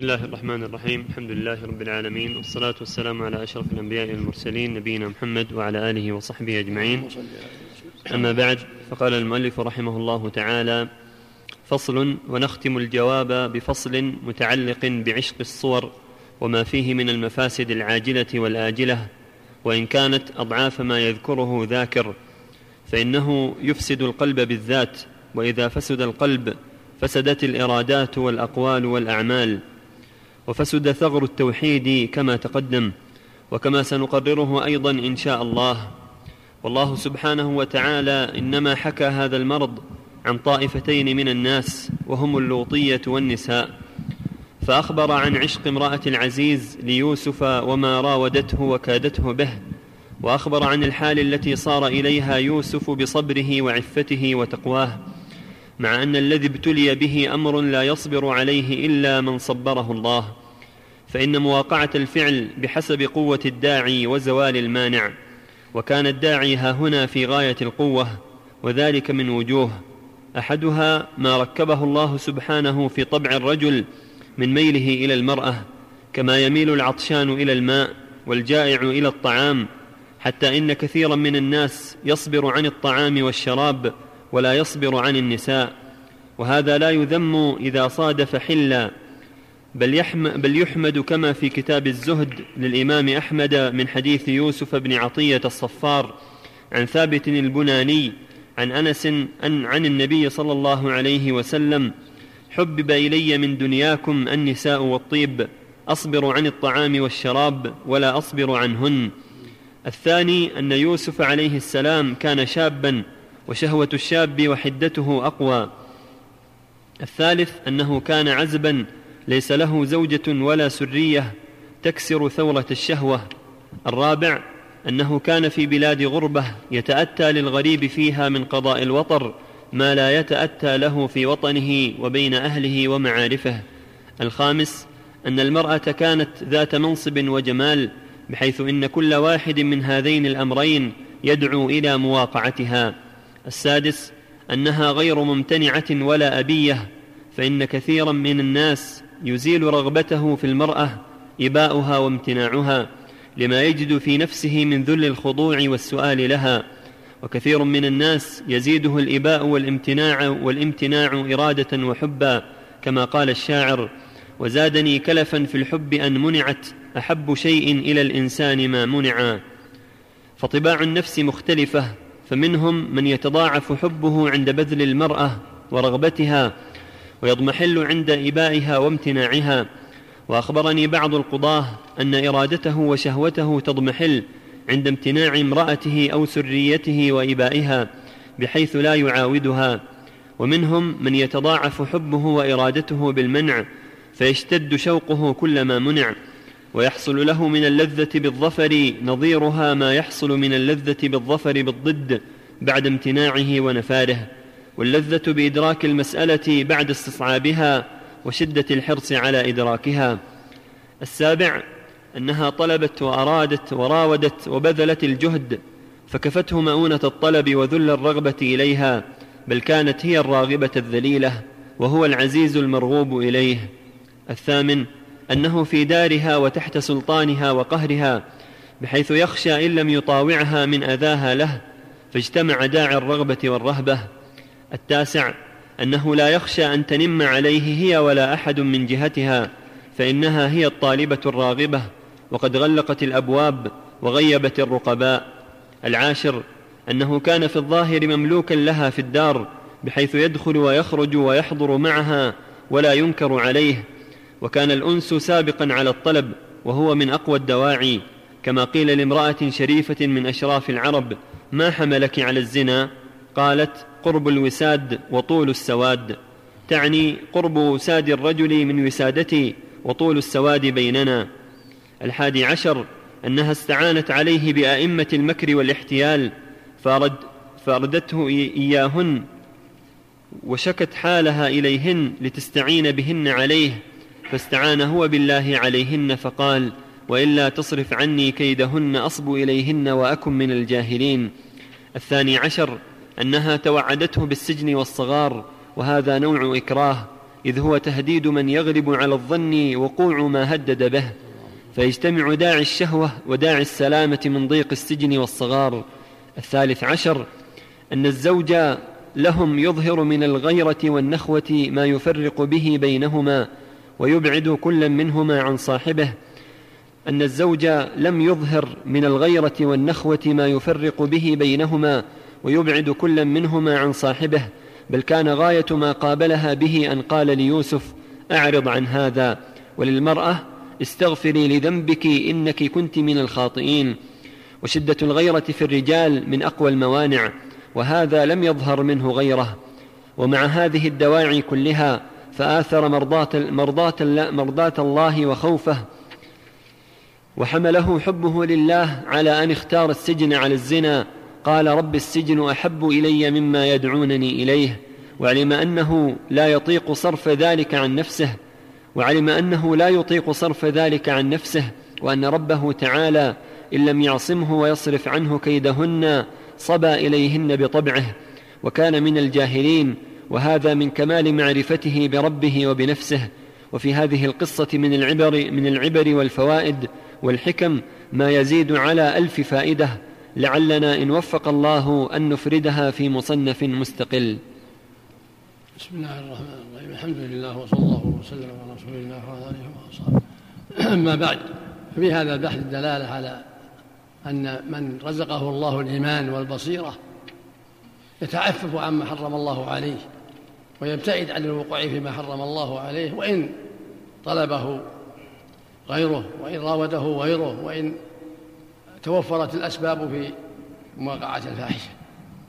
بسم الله الرحمن الرحيم. الحمد لله رب العالمين والصلاة والسلام على أشرف الأنبياء والمرسلين نبينا محمد وعلى آله وصحبه أجمعين. أما بعد فقال المؤلف رحمه الله تعالى فصل ونختم الجواب بفصل متعلق بعشق الصور وما فيه من المفاسد العاجلة والآجلة وإن كانت أضعاف ما يذكره ذاكر فإنه يفسد القلب بالذات وإذا فسد القلب فسدت الإرادات والأقوال والأعمال. وفسد ثغر التوحيد كما تقدم وكما سنقرره أيضا إن شاء الله. والله سبحانه وتعالى إنما حكى هذا المرض عن طائفتين من الناس وهم اللوطية والنساء. فأخبر عن عشق امرأة العزيز ليوسف وما راودته وكادته به. وأخبر عن الحال التي صار إليها يوسف بصبره وعفته وتقواه. مع أن الذي ابتلي به أمر لا يصبر عليه إلا من صبره الله. فإن مواقعة الفعل بحسب قوة الداعي وزوال المانع وكان الداعي ها هنا في غاية القوة وذلك من وجوه. أحدها ما ركبه الله سبحانه في طبع الرجل من ميله إلى المرأة كما يميل العطشان إلى الماء والجائع إلى الطعام حتى إن كثيرا من الناس يصبر عن الطعام والشراب ولا يصبر عن النساء. وهذا لا يذم إذا صادف حلا بل, يحم بل يحمد كما في كتاب الزهد للإمام أحمد من حديث يوسف بن عطية الصفار عن ثابت البناني عن أنس أن عن النبي صلى الله عليه وسلم حبب إلي من دنياكم النساء والطيب أصبر عن الطعام والشراب ولا أصبر عنهن. الثاني أن يوسف عليه السلام كان شابا وشهوة الشاب وحدته أقوى. الثالث أنه كان عزبا ليس له زوجة ولا سرية تكسر ثورة الشهوة. الرابع أنه كان في بلاد غربة يتأتى للغريب فيها من قضاء الوطر ما لا يتأتى له في وطنه وبين أهله ومعارفه. الخامس أن المرأة كانت ذات منصب وجمال بحيث إن كل واحد من هذين الأمرين يدعو إلى مواقعتها. السادس أنها غير ممتنعة ولا أبية فإن كثيرا من الناس يزيل رغبته في المرأة إباؤها وامتناعها لما يجد في نفسه من ذل الخضوع والسؤال لها. وكثير من الناس يزيده الإباء والامتناع والامتناع إرادة وحبا كما قال الشاعر وزادني كلفا في الحب أن منعت أحب شيء إلى الإنسان ما منعا فطباع النفس مختلفة فمنهم من يتضاعف حبه عند بذل المرأة ورغبتها ويضمحل عند إبائها وامتناعها. وأخبرني بعض القضاة أن إرادته وشهوته تضمحل عند امتناع امرأته أو سريته وإبائها بحيث لا يعاودها. ومنهم من يتضاعف حبه وإرادته بالمنع فيشتد شوقه كلما منع. ويحصل له من اللذة بالظفر نظيرها ما يحصل من اللذة بالظفر بالضد بعد امتناعه ونفاره واللذة بإدراك المسألة بعد استصعابها وشدة الحرص على إدراكها. السابع أنها طلبت وأرادت وراودت وبذلت الجهد فكفته مؤونة الطلب وذل الرغبة إليها بل كانت هي الراغبة الذليلة وهو العزيز المرغوب إليه. الثامن أنه في دارها وتحت سلطانها وقهرها بحيث يخشى إن لم يطاوعها من أذاها له فاجتمع داعي الرغبة والرهبة. التاسع أنه لا يخشى أن تنم عليه هي ولا أحد من جهتها فإنها هي الطالبة الراغبة وقد غلقت الأبواب وغيبت الرقباء. العاشر أنه كان في الظاهر مملوكا لها في الدار بحيث يدخل ويخرج ويحضر معها ولا ينكر عليه وكان الأنس سابقا على الطلب وهو من أقوى الدواعي. كما قيل لامرأة شريفة من أشراف العرب ما حملك على الزنا؟ قالت قرب الوساد وطول السواد. تعني قرب وساد الرجل من وسادتي وطول السواد بيننا. الحادي عشر أنها استعانت عليه بأئمة المكر والاحتيال فارد فاردته إياهن وشكت حالها إليهن لتستعين بهن عليه فاستعان هو بالله عليهن فقال وإلا تصرف عني كيدهن أصب إليهن وأكن من الجاهلين. الثاني عشر أنها توعدته بالسجن والصغار وهذا نوع إكراه إذ هو تهديد من يغلب على الظن وقوع ما هدد به. فيجتمع داعي الشهوة وداعي السلامة من ضيق السجن والصغار. الثالث عشر أن الزوج لهم يظهر من الغيرة والنخوة ما يفرق به بينهما ويبعد كل منهما عن صاحبه. أن الزوج لم يظهر من الغيرة والنخوة ما يفرق به بينهما ويبعد كل منهما عن صاحبه بل كان غاية ما قابلها به أن قال ليوسف أعرض عن هذا وللمرأة استغفري لذنبك إنك كنت من الخاطئين. وشدة الغيرة في الرجال من أقوى الموانع وهذا لم يظهر منه غيره. ومع هذه الدواعي كلها فآثر مرضاة, مرضاة, مرضاة الله وخوفه. وحمله حبه لله على أن اختار السجن على الزنا قال رب السجن أحب إلي مما يدعونني إليه وعلم أنه لا يطيق صرف ذلك عن نفسه وعلم أنه لا يطيق صرف ذلك عن نفسه وأن ربه تعالى إن لم يعصمه ويصرف عنه كيدهن صبى إليهن بطبعه وكان من الجاهلين وهذا من كمال معرفته بربه وبنفسه وفي هذه القصة من العبر من العبر والفوائد والحكم ما يزيد على ألف فائدة. لعلنا إن وفق الله أن نفردها في مصنف مستقل. بسم الله الرحمن الرحيم. الحمد لله وصلى الله وسلم على رسول الله وعلى آله وأصحابه. أما بعد ففي هذا البحث الدلاله على أن من رزقه الله الإيمان والبصيرة يتعفف عما حرم الله عليه ويبتعد عن الوقوع فيما حرم الله عليه وإن طلبه غيره وإن راوده غيره وإن توفرت الأسباب في مواقعة الفاحشة.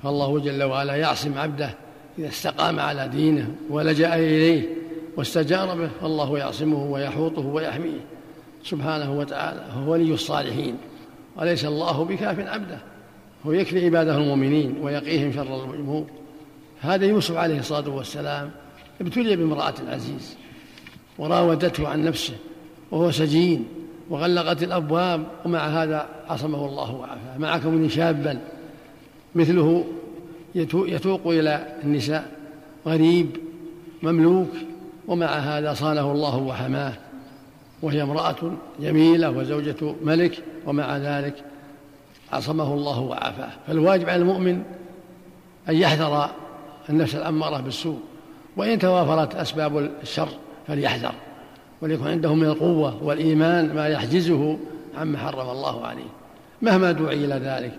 فالله جل وعلا يعصم عبده إذا استقام على دينه ولجأ إليه واستجار به فالله يعصمه ويحوطه ويحميه. سبحانه وتعالى هو ولي الصالحين. وليس الله بكاف عبده؟ هو يكفي عباده المؤمنين ويقيهم شر الأمور هذا يوسف عليه الصلاة والسلام ابتلي بامرأة العزيز وراودته عن نفسه وهو سجين. وغلقت الأبواب ومع هذا عصمه الله وعافاه. مع كونه شابا. مثله يتوق إلى النساء. غريب مملوك ومع هذا صانه الله وحماه. وهي امرأة جميلة وزوجة ملك ومع ذلك عصمه الله وعافاه. فالواجب على المؤمن أن يحذر النفس الأمارة بالسوء. وإن توافرت أسباب الشر فليحذر. وليكن عنده من القوة والإيمان ما يحجزه عما حرم الله عليه. مهما دعي إلى ذلك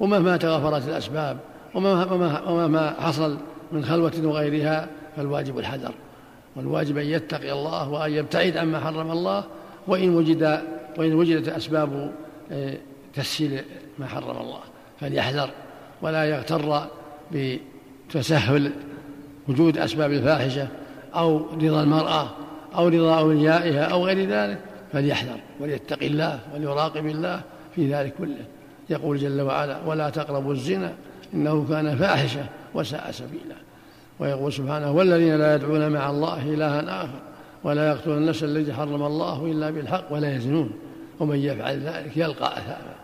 ومهما توافرت الأسباب وما حصل من خلوة وغيرها فالواجب الحذر. والواجب أن يتقي الله وأن يبتعد عما حرم الله وإن وجد وإن وجدت أسباب آه، تسهيل ما حرم الله فليحذر. ولا يغتر بتسهل وجود أسباب الفاحشة أو رضا المرأة أو رضا أوليائها أو غير ذلك فليحذر وليتقي الله وليراقب الله في ذلك كله. يقول جل وعلا ولا تقربوا الزنا إنه كان فاحشة وساء سبيلا. ويقول سبحانه والذين لا يدعون مع الله إلها آخر ولا يقتلون النفس التي حرم الله إلا بالحق ولا يزنون ومن يفعل ذلك يلقى أثاما.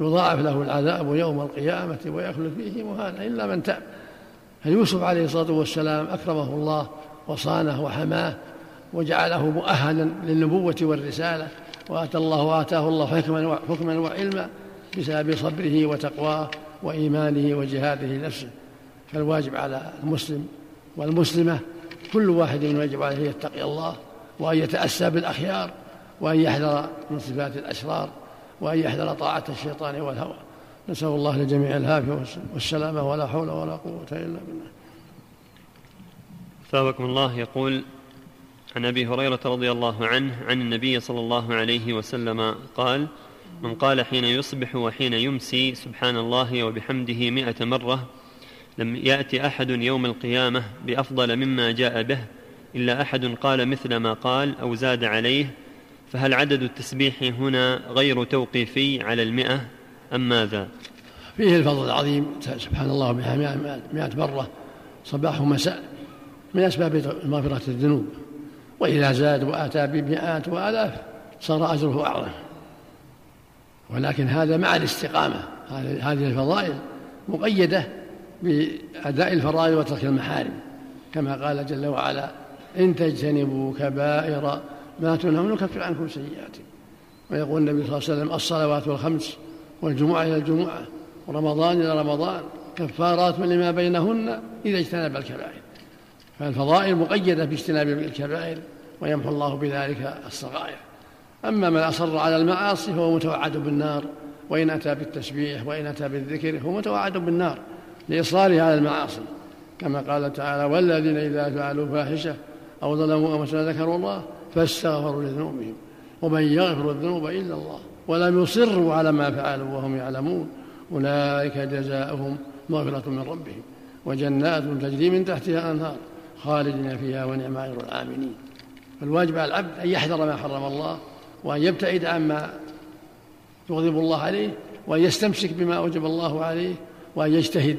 يضاعف له العذاب يوم القيامة ويخلد فيه مهانا إلا من تاب. فيوسف عليه الصلاة والسلام أكرمه الله وصانه وحماه وجعله مؤهلا للنبوة والرسالة وآتى الله وآتاه الله حكما حكما وعلما بسبب صبره وتقواه وإيمانه وجهاده نفسه فالواجب على المسلم والمسلمة كل واحد من يجب عليه يتقي الله وأن يتأسى بالأخيار وأن يحذر من صفات الأشرار وأن يحذر طاعة الشيطان والهوى. نسأل الله لجميع العافية والسلامة ولا حول ولا قوة إلا بالله. ثابكم الله. يقول عن أبي هريرة رضي الله عنه عن النبي صلى الله عليه وسلم قال من قال حين يصبح وحين يمسي سبحان الله وبحمده مئة مرة لم يأتي أحد يوم القيامة بأفضل مما جاء به إلا أحد قال مثل ما قال أو زاد عليه فهل عدد التسبيح هنا غير توقيفي على المئة أم ماذا؟ فيه الفضل العظيم سبحان الله بها مئة مرة صباح ومساء من أسباب مغفرة الذنوب. وإذا زاد وآتى بمئات وآلاف صار أجره أعظم. ولكن هذا مع الاستقامة. هذه الفضائل مقيدة بأداء الفرائض وترك المحارم. كما قال جل وعلا إن تجتنبوا كبائر ما تنهون نكفر عنكم سيئاتكم ويقول النبي صلى الله عليه وسلم الصلوات الخمس والجمعة إلى الجمعة ورمضان إلى رمضان كفارات لما بينهن إذا اجتنب الكبائر. فالفضائل مقيدة باجتناب الكبائر ويمحو الله بذلك الصغائر. أما من أصر على المعاصي فهو متوعد بالنار وإن أتى بالتسبيح وإن أتى بالذكر هو متوعد بالنار لإصراره على المعاصي. كما قال تعالى والذين إذا فعلوا فاحشة أو ظلموا أنفسهم ذكروا الله فاستغفروا لذنوبهم ومن يغفر الذنوب إلا الله ولم يصروا على ما فعلوا وهم يعلمون. أولئك جزاؤهم مغفرة من ربهم وجنات تجري من تحتها أنهار خالدين فيها ونعم أجر العاملين. فالواجب على العبد أن يحذر ما حرم الله وأن يبتعد عما يغضب الله عليه وأن يستمسك بما أوجب الله عليه وأن يجتهد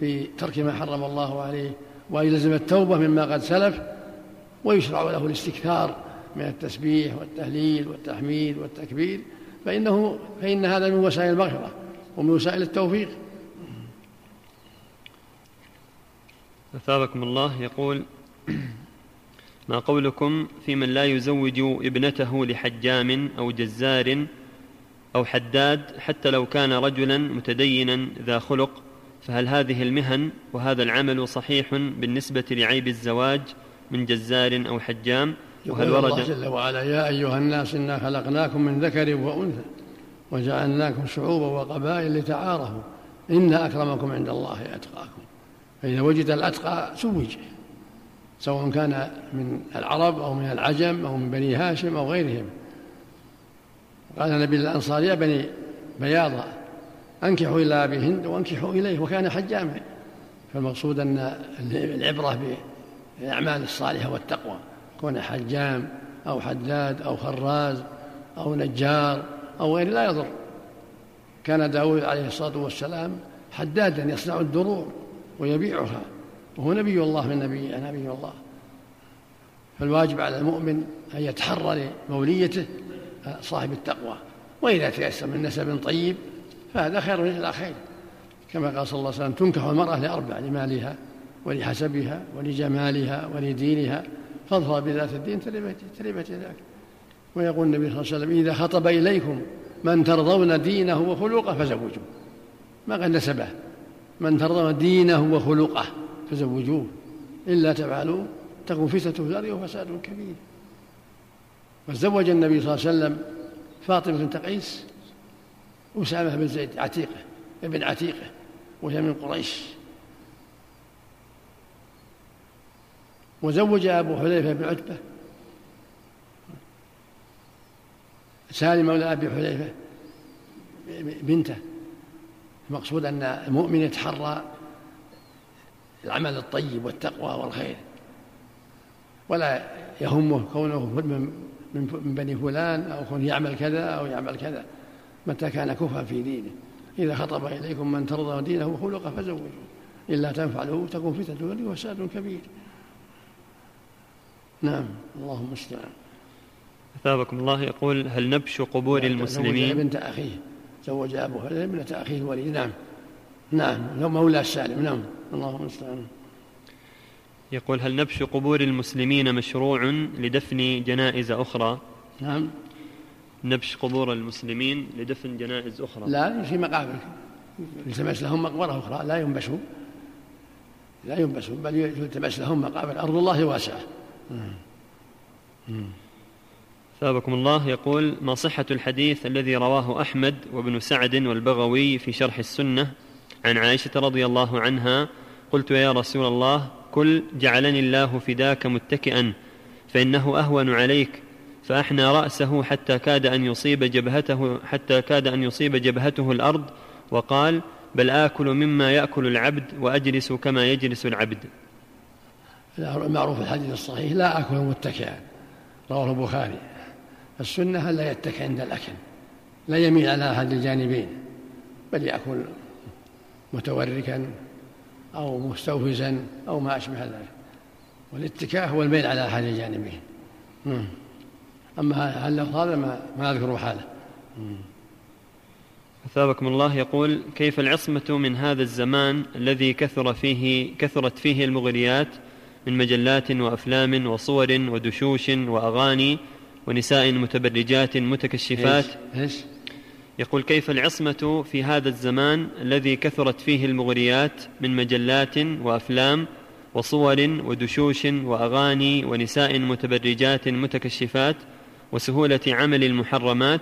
في ترك ما حرم الله عليه وأن يلزم التوبة مما قد سلف ويشرع له الاستكثار من التسبيح والتهليل والتحميد والتكبير. فإنه فإن هذا من وسائل المغفرة ومن وسائل التوفيق. أثابكم الله يقول ما قولكم في من لا يزوج ابنته لحجام أو جزار أو حداد حتى لو كان رجلا متدينا ذا خلق؟ فهل هذه المهن وهذا العمل صحيح بالنسبة لعيب الزواج من جزار أو حجام؟ وهل ورد الله جل وعلا يا أيها الناس إنا خلقناكم من ذكر وأنثى وجعلناكم شعوبا وقبائل لتعارفوا إن أكرمكم عند الله أتقاكم. فإذا وجد الأتقى زوج سواء كان من العرب أو من العجم أو من بني هاشم أو غيرهم. قال النبي الأنصار يا بني بياضة أنكحوا إلى أبي هند وأنكحوا إليه وكان حجاما. فالمقصود أن العبرة بالأعمال الصالحة والتقوى كون حجام أو حداد أو خراز أو نجار أو غير لا يضر. كان داود عليه الصلاة والسلام حدادا يصنع الدروع. ويبيعها. وهو نبي الله من نبي نبي الله. فالواجب على المؤمن أن يتحرى لموليته صاحب التقوى. وإذا تيسر من نسب طيب فهذا خير من الآخرين كما قال صلى الله عليه وسلم تنكح المرأة لأربع لمالها ولحسبها ولجمالها ولدينها. فاظفر بذات الدين تربت يداك ويقول النبي صلى الله عليه وسلم إذا خطب إليكم من ترضون دينه وخلقه فزوجوه. ما قد نسبه. من ترضون دينه وخلقه فزوجوه إلا تفعلوا تكون فتنة في الأرض وفساد كبير. وزوج النبي صلى الله عليه وسلم فاطمة بنت قيس أسامة بن زيد عتيقة ابن عتيقة وهي من قريش. وزوج أبو حذيفة بن عتبة. سالم مولى أبي حذيفة بنته. المقصود أن المؤمن يتحرى العمل الطيب والتقوى والخير ولا يهمه كونه من بني فلان أو كونه يعمل كذا أو يعمل كذا متى كان كفا في دينه. إذا خطب إليكم من ترضى دينه وخلقه فزوجوه إلا تنفعله تكون فتنة وساد كبير. نعم اللهم المستعان. أثابكم الله يقول هل نبش قبور المسلمين؟ بنت أخيه. زوج أبو هريرة ابنة أخيه الوليد نعم. نعم. مولى السالم. نعم. اللهم المستعان. يقول هل نبش قبور المسلمين مشروع لدفن جنائز أخرى؟ نعم. نبش قبور المسلمين لدفن جنائز أخرى. لا في مقابر يلتمس لهم مقبرة أخرى. لا ينبشوا. لا ينبشوا بل يلتمس لهم مقابر. أرض الله واسعة. ثابكم الله يقول ما صحة الحديث الذي رواه أحمد وابن سعد والبغوي في شرح السنة عن عائشة رضي الله عنها؟ قلت يا رسول الله قل جعلني الله فداك متكئا فإنه أهون عليك فأحنى رأسه حتى كاد أن يصيب جبهته حتى كاد أن يصيب جبهته الأرض وقال بل آكل مما يأكل العبد وأجلس كما يجلس العبد. المعروف الحديث الصحيح لا أكل متكئا. رواه البخاري. السنة ألا يتكئ عند الأكل؟ لا يميل على أحد الجانبين بل يأكل متوركا أو مستوفزا أو ما أشبه ذلك. والاتكاء هو الميل على أحد الجانبين. أما هل هذا ما, ما أذكر حاله أثابكم الله. يقول كيف العصمة من هذا الزمان الذي كثر فيه كثرت فيه المغريات من مجلات وأفلام وصور ودشوش وأغاني ونساء متبرجات متكشفات. إيش؟ يقول كيف العصمة في هذا الزمان الذي كثرت فيه المغريات من مجلات وأفلام وصور ودشوش وأغاني ونساء متبرجات متكشفات وسهولة عمل المحرمات؟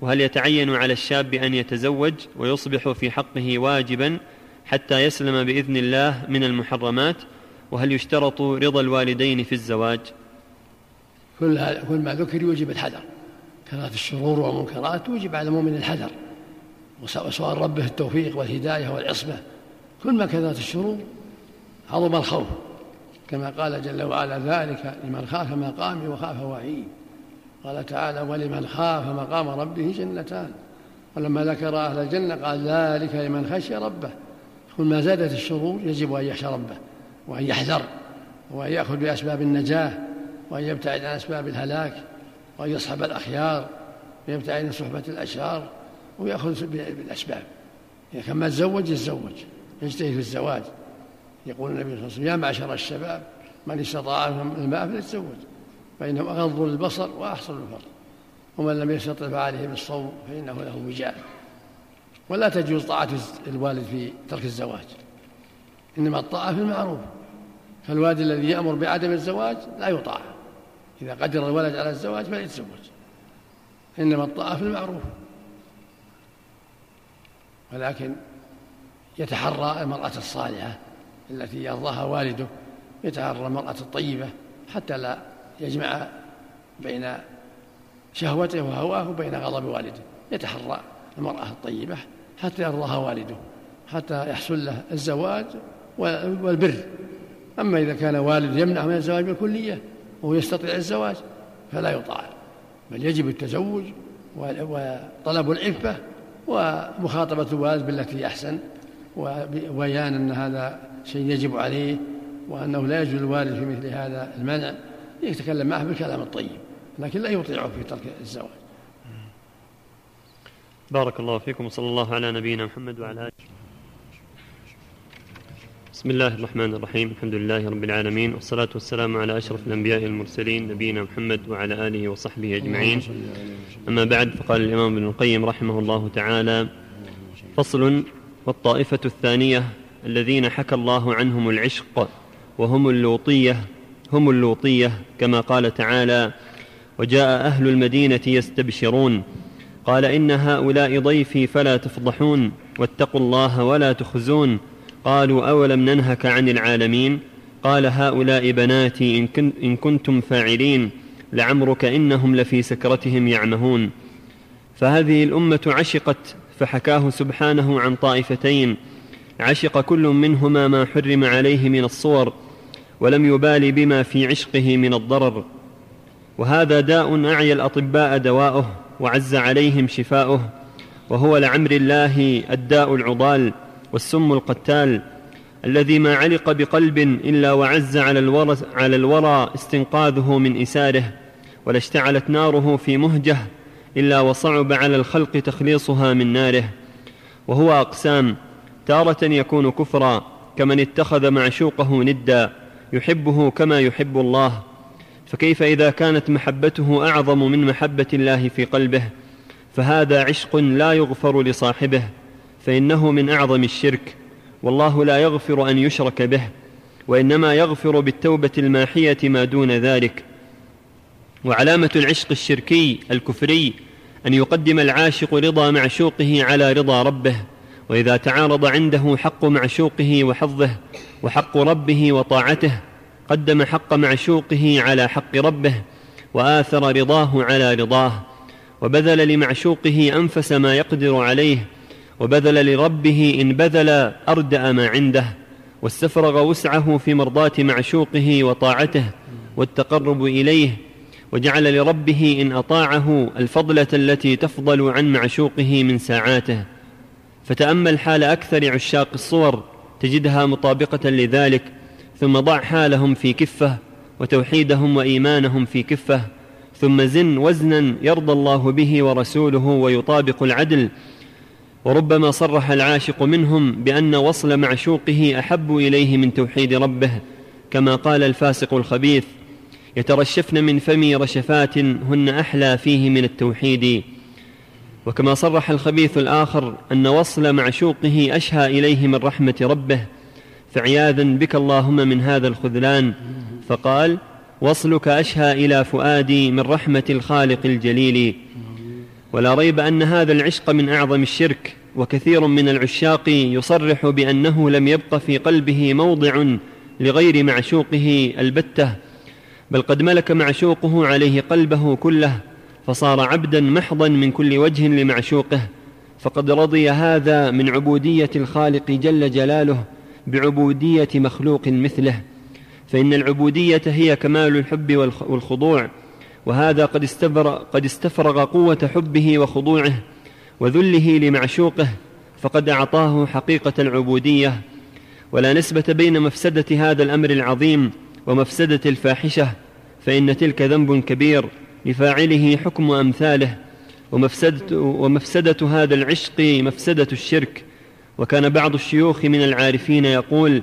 وهل يتعين على الشاب أن يتزوج ويصبح في حقه واجبا حتى يسلم بإذن الله من المحرمات؟ وهل يشترط رضا الوالدين في الزواج؟ كل كل ما ذكر يوجب الحذر. كثرة الشرور والمنكرات توجب على المؤمن الحذر. وسؤال ربه التوفيق والهداية والعصمة. كل ما كثرت الشرور عظم الخوف. كما قال جل وعلا ذلك لمن خاف مقامي وخاف وعيد قال تعالى ولمن خاف مقام ربه جنتان ولما ذكر أهل الجنة قال ذلك لمن خشي ربه كل ما زادت الشرور يجب أن يخشى ربه وأن يحذر وأن يأخذ بأسباب النجاة. وأن يبتعد عن أسباب الهلاك وأن يصحب الأخيار ويبتعد عن صحبة الأشرار ويأخذ بالأسباب. إذا كان ما تزوج يتزوج يجتهد في الزواج. يقول النبي صلى الله عليه وسلم يا معشر الشباب من استطاع من الماء فليتزوج فإنه أغض للبصر وأحصل الفرج. ومن لم يستطع فعليه بالصوم فإنه له وجاء. ولا تجوز طاعة الوالد في ترك الزواج. إنما الطاعة في المعروف. فالوالد الذي يأمر بعدم الزواج لا يطاع. إذا قدر الولد على الزواج فليتزوج. إنما الطاعة في المعروف. ولكن يتحرى المرأة الصالحة التي يرضاها والده يتحرى المرأة الطيبة حتى لا يجمع بين شهوته وهواه وبين غضب والده. يتحرى المرأة الطيبة حتى يرضاها والده حتى يحصل له الزواج والبر. أما إذا كان والد يمنع من الزواج بالكلية وهو يستطيع الزواج فلا يطاع. بل يجب التزوج وطلب العفة ومخاطبة الوالد بالتي أحسن وبيان أن هذا شيء يجب عليه وأنه لا يجوز الوالد في مثل هذا المنع يتكلم معه بالكلام الطيب لكن لا يطيعه في ترك الزواج. بارك الله فيكم وصلى الله على نبينا محمد وعلى آله. بسم الله الرحمن الرحيم. الحمد لله رب العالمين والصلاة والسلام على أشرف الأنبياء المرسلين نبينا محمد وعلى آله وصحبه أجمعين. أما بعد فقال الإمام ابن القيم رحمه الله تعالى فصل والطائفة الثانية الذين حكى الله عنهم العشق وهم اللوطية هم اللوطية كما قال تعالى وجاء أهل المدينة يستبشرون. قال إن هؤلاء ضيفي فلا تفضحون واتقوا الله ولا تخزون. قالوا أولم ننهك عن العالمين؟ قال هؤلاء بناتي إن, كن إن كنتم فاعلين لعمرك إنهم لفي سكرتهم يعمهون. فهذه الأمة عشقت فحكاه سبحانه عن طائفتين. عشق كل منهما ما حرم عليه من الصور ولم يبال بما في عشقه من الضرر. وهذا داء أعيا الأطباء دواؤه وعز عليهم شفاؤه. وهو لعمر الله الداء العضال. والسم القتال الذي ما علق بقلب إلا وعز على الورى, على الورى استنقاذه من إساره ولا اشتعلت ناره في مهجه إلا وصعب على الخلق تخليصها من ناره. وهو أقسام تارة يكون كفرا كمن اتخذ معشوقه ندا يحبه كما يحب الله. فكيف إذا كانت محبته أعظم من محبة الله في قلبه؟ فهذا عشق لا يغفر لصاحبه. فإنه من أعظم الشرك والله لا يغفر أن يشرك به وإنما يغفر بالتوبة الماحية ما دون ذلك. وعلامة العشق الشركي الكفري أن يقدم العاشق رضا معشوقه على رضا ربه وإذا تعارض عنده حق معشوقه وحظه وحق ربه وطاعته قدم حق معشوقه على حق ربه وآثر رضاه على رضاه وبذل لمعشوقه أنفس ما يقدر عليه وبذل لربه إن بذل أردأ ما عنده واستفرغ وسعه في مرضاة معشوقه وطاعته والتقرب إليه وجعل لربه إن أطاعه الفضلة التي تفضل عن معشوقه من ساعاته. فتأمل حال أكثر عشاق الصور تجدها مطابقة لذلك ثم ضع حالهم في كفة وتوحيدهم وإيمانهم في كفة ثم زن وزنا يرضى الله به ورسوله ويطابق العدل وربما صرح العاشق منهم بأن وصل معشوقه أحب إليه من توحيد ربه كما قال الفاسق الخبيث يترشفن من فمي رشفات هن أحلى فيه من التوحيد وكما صرح الخبيث الآخر أن وصل معشوقه أشهى إليه من رحمة ربه فعياذا بك اللهم من هذا الخذلان فقال وصلك أشهى إلى فؤادي من رحمة الخالق الجليل ولا ريب أن هذا العشق من أعظم الشرك وكثير من العشاق يصرح بأنه لم يبق في قلبه موضع لغير معشوقه البتة بل قد ملك معشوقه عليه قلبه كله فصار عبدا محضا من كل وجه لمعشوقه فقد رضي هذا من عبودية الخالق جل جلاله بعبودية مخلوق مثله فإن العبودية هي كمال الحب والخضوع وهذا قد استفرغ, قد استفرغ قوة حبه وخضوعه وذله لمعشوقه فقد أعطاه حقيقة العبوديه ولا نسبة بين مفسدة هذا الأمر العظيم ومفسدة الفاحشة فإن تلك ذنب كبير لفاعله حكم أمثاله. ومفسده, ومفسدة هذا العشق مفسدة الشرك. وكان بعض الشيوخ من العارفين يقول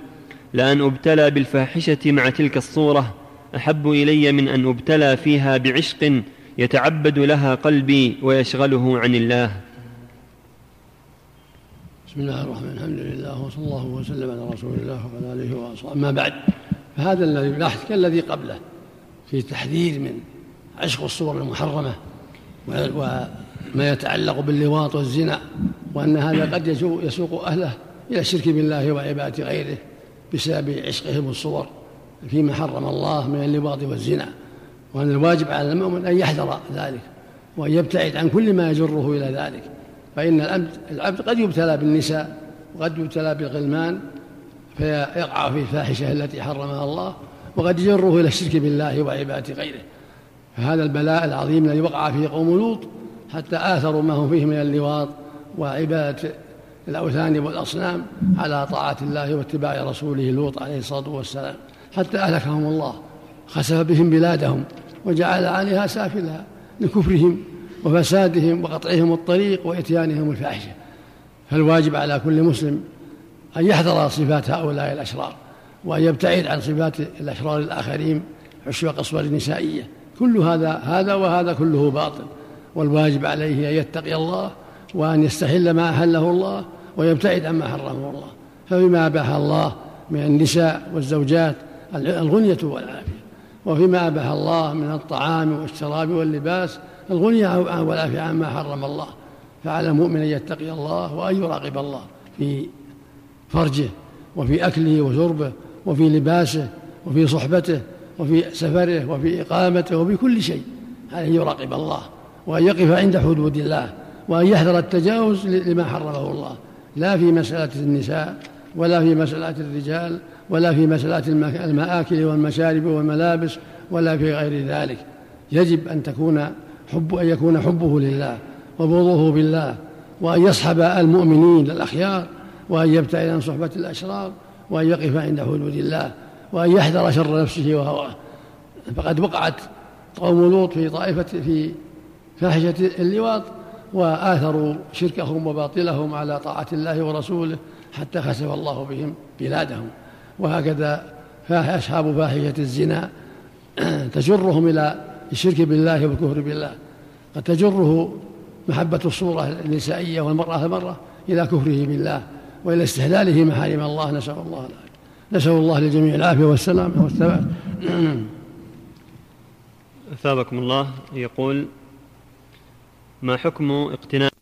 لأن أبتلى بالفاحشة مع تلك الصورة. أحب إلي من أن أبتلى فيها بعشق يتعبد لها قلبي ويشغله عن الله. بسم الله الرحمن الرحيم. الحمد لله وصلى الله وسلم على رسول الله وعلى آله وأصحابه. اما بعد فهذا الذي البحث كالذي قبله في تحذير من عشق الصور المحرمة وما يتعلق باللواط والزنا وأن هذا قد يسوق أهله إلى الشرك بالله وعبادة غيره بسبب عشقهم الصور. فيما حرم الله من اللواط والزنا وأن الواجب على المؤمن أن يحذر ذلك وأن يبتعد عن كل ما يجره إلى ذلك. فإن العبد العبد قد يبتلى بالنساء وقد يبتلى بالغلمان فيقع في الفاحشة التي حرمها الله وقد يجره إلى الشرك بالله وعبادة غيره. فهذا البلاء العظيم الذي وقع فيه قوم لوط حتى آثروا ما هم فيه من اللواط وعبادة الأوثان والأصنام على طاعة الله واتباع رسوله لوط عليه الصلاة والسلام. حتى أهلكهم الله خسف بهم بلادهم وجعل عليها سافلها لكفرهم وفسادهم وقطعهم الطريق وإتيانهم الفاحشة. فالواجب على كل مسلم أن يحذر صفات هؤلاء الأشرار وأن يبتعد عن صفات الأشرار الآخرين عشوق أصور النسائية كل هذا هذا وهذا كله باطل والواجب عليه أن يتقي الله وأن يستحل ما أحله الله ويبتعد عما حرمه الله. فبما أباح الله من النساء والزوجات الغنية والعافية. وفيما أباح الله من الطعام والشراب واللباس الغنية والعافية عما حرم الله. فعلى المؤمن أن يتقي الله وأن يراقب الله في فرجه وفي أكله وشربه وفي لباسه وفي صحبته وفي سفره وفي إقامته وفي كل شيء عليه أن يراقب الله وأن يقف عند حدود الله وأن يحذر التجاوز لما حرمه الله. لا في مسألة النساء ولا في مسألة الرجال ولا في مسألة المآكل والمشارب والملابس ولا في غير ذلك. يجب أن تكون حب أن يكون حبه لله وبغضه بالله وأن يصحب المؤمنين الأخيار وأن يبتعد عن صحبة الأشرار وأن يقف عند حدود الله وأن يحذر شر نفسه وهواه. فقد وقعت قوم لوط في طائفة في فاحشة اللواط وآثروا شركهم وباطلهم على طاعة الله ورسوله حتى خسف الله بهم بلادهم. وهكذا أصحاب فاحشة الزنا تجرهم إلى الشرك بالله والكفر بالله قد تجره محبة الصورة النسائية والمرأة المرة إلى كفره بالله وإلى استحلاله محارم الله. نسأل الله العافية. نسأل الله للجميع العافية والسلامة والثبات. أثابكم الله. يقول ما حكم اقتناء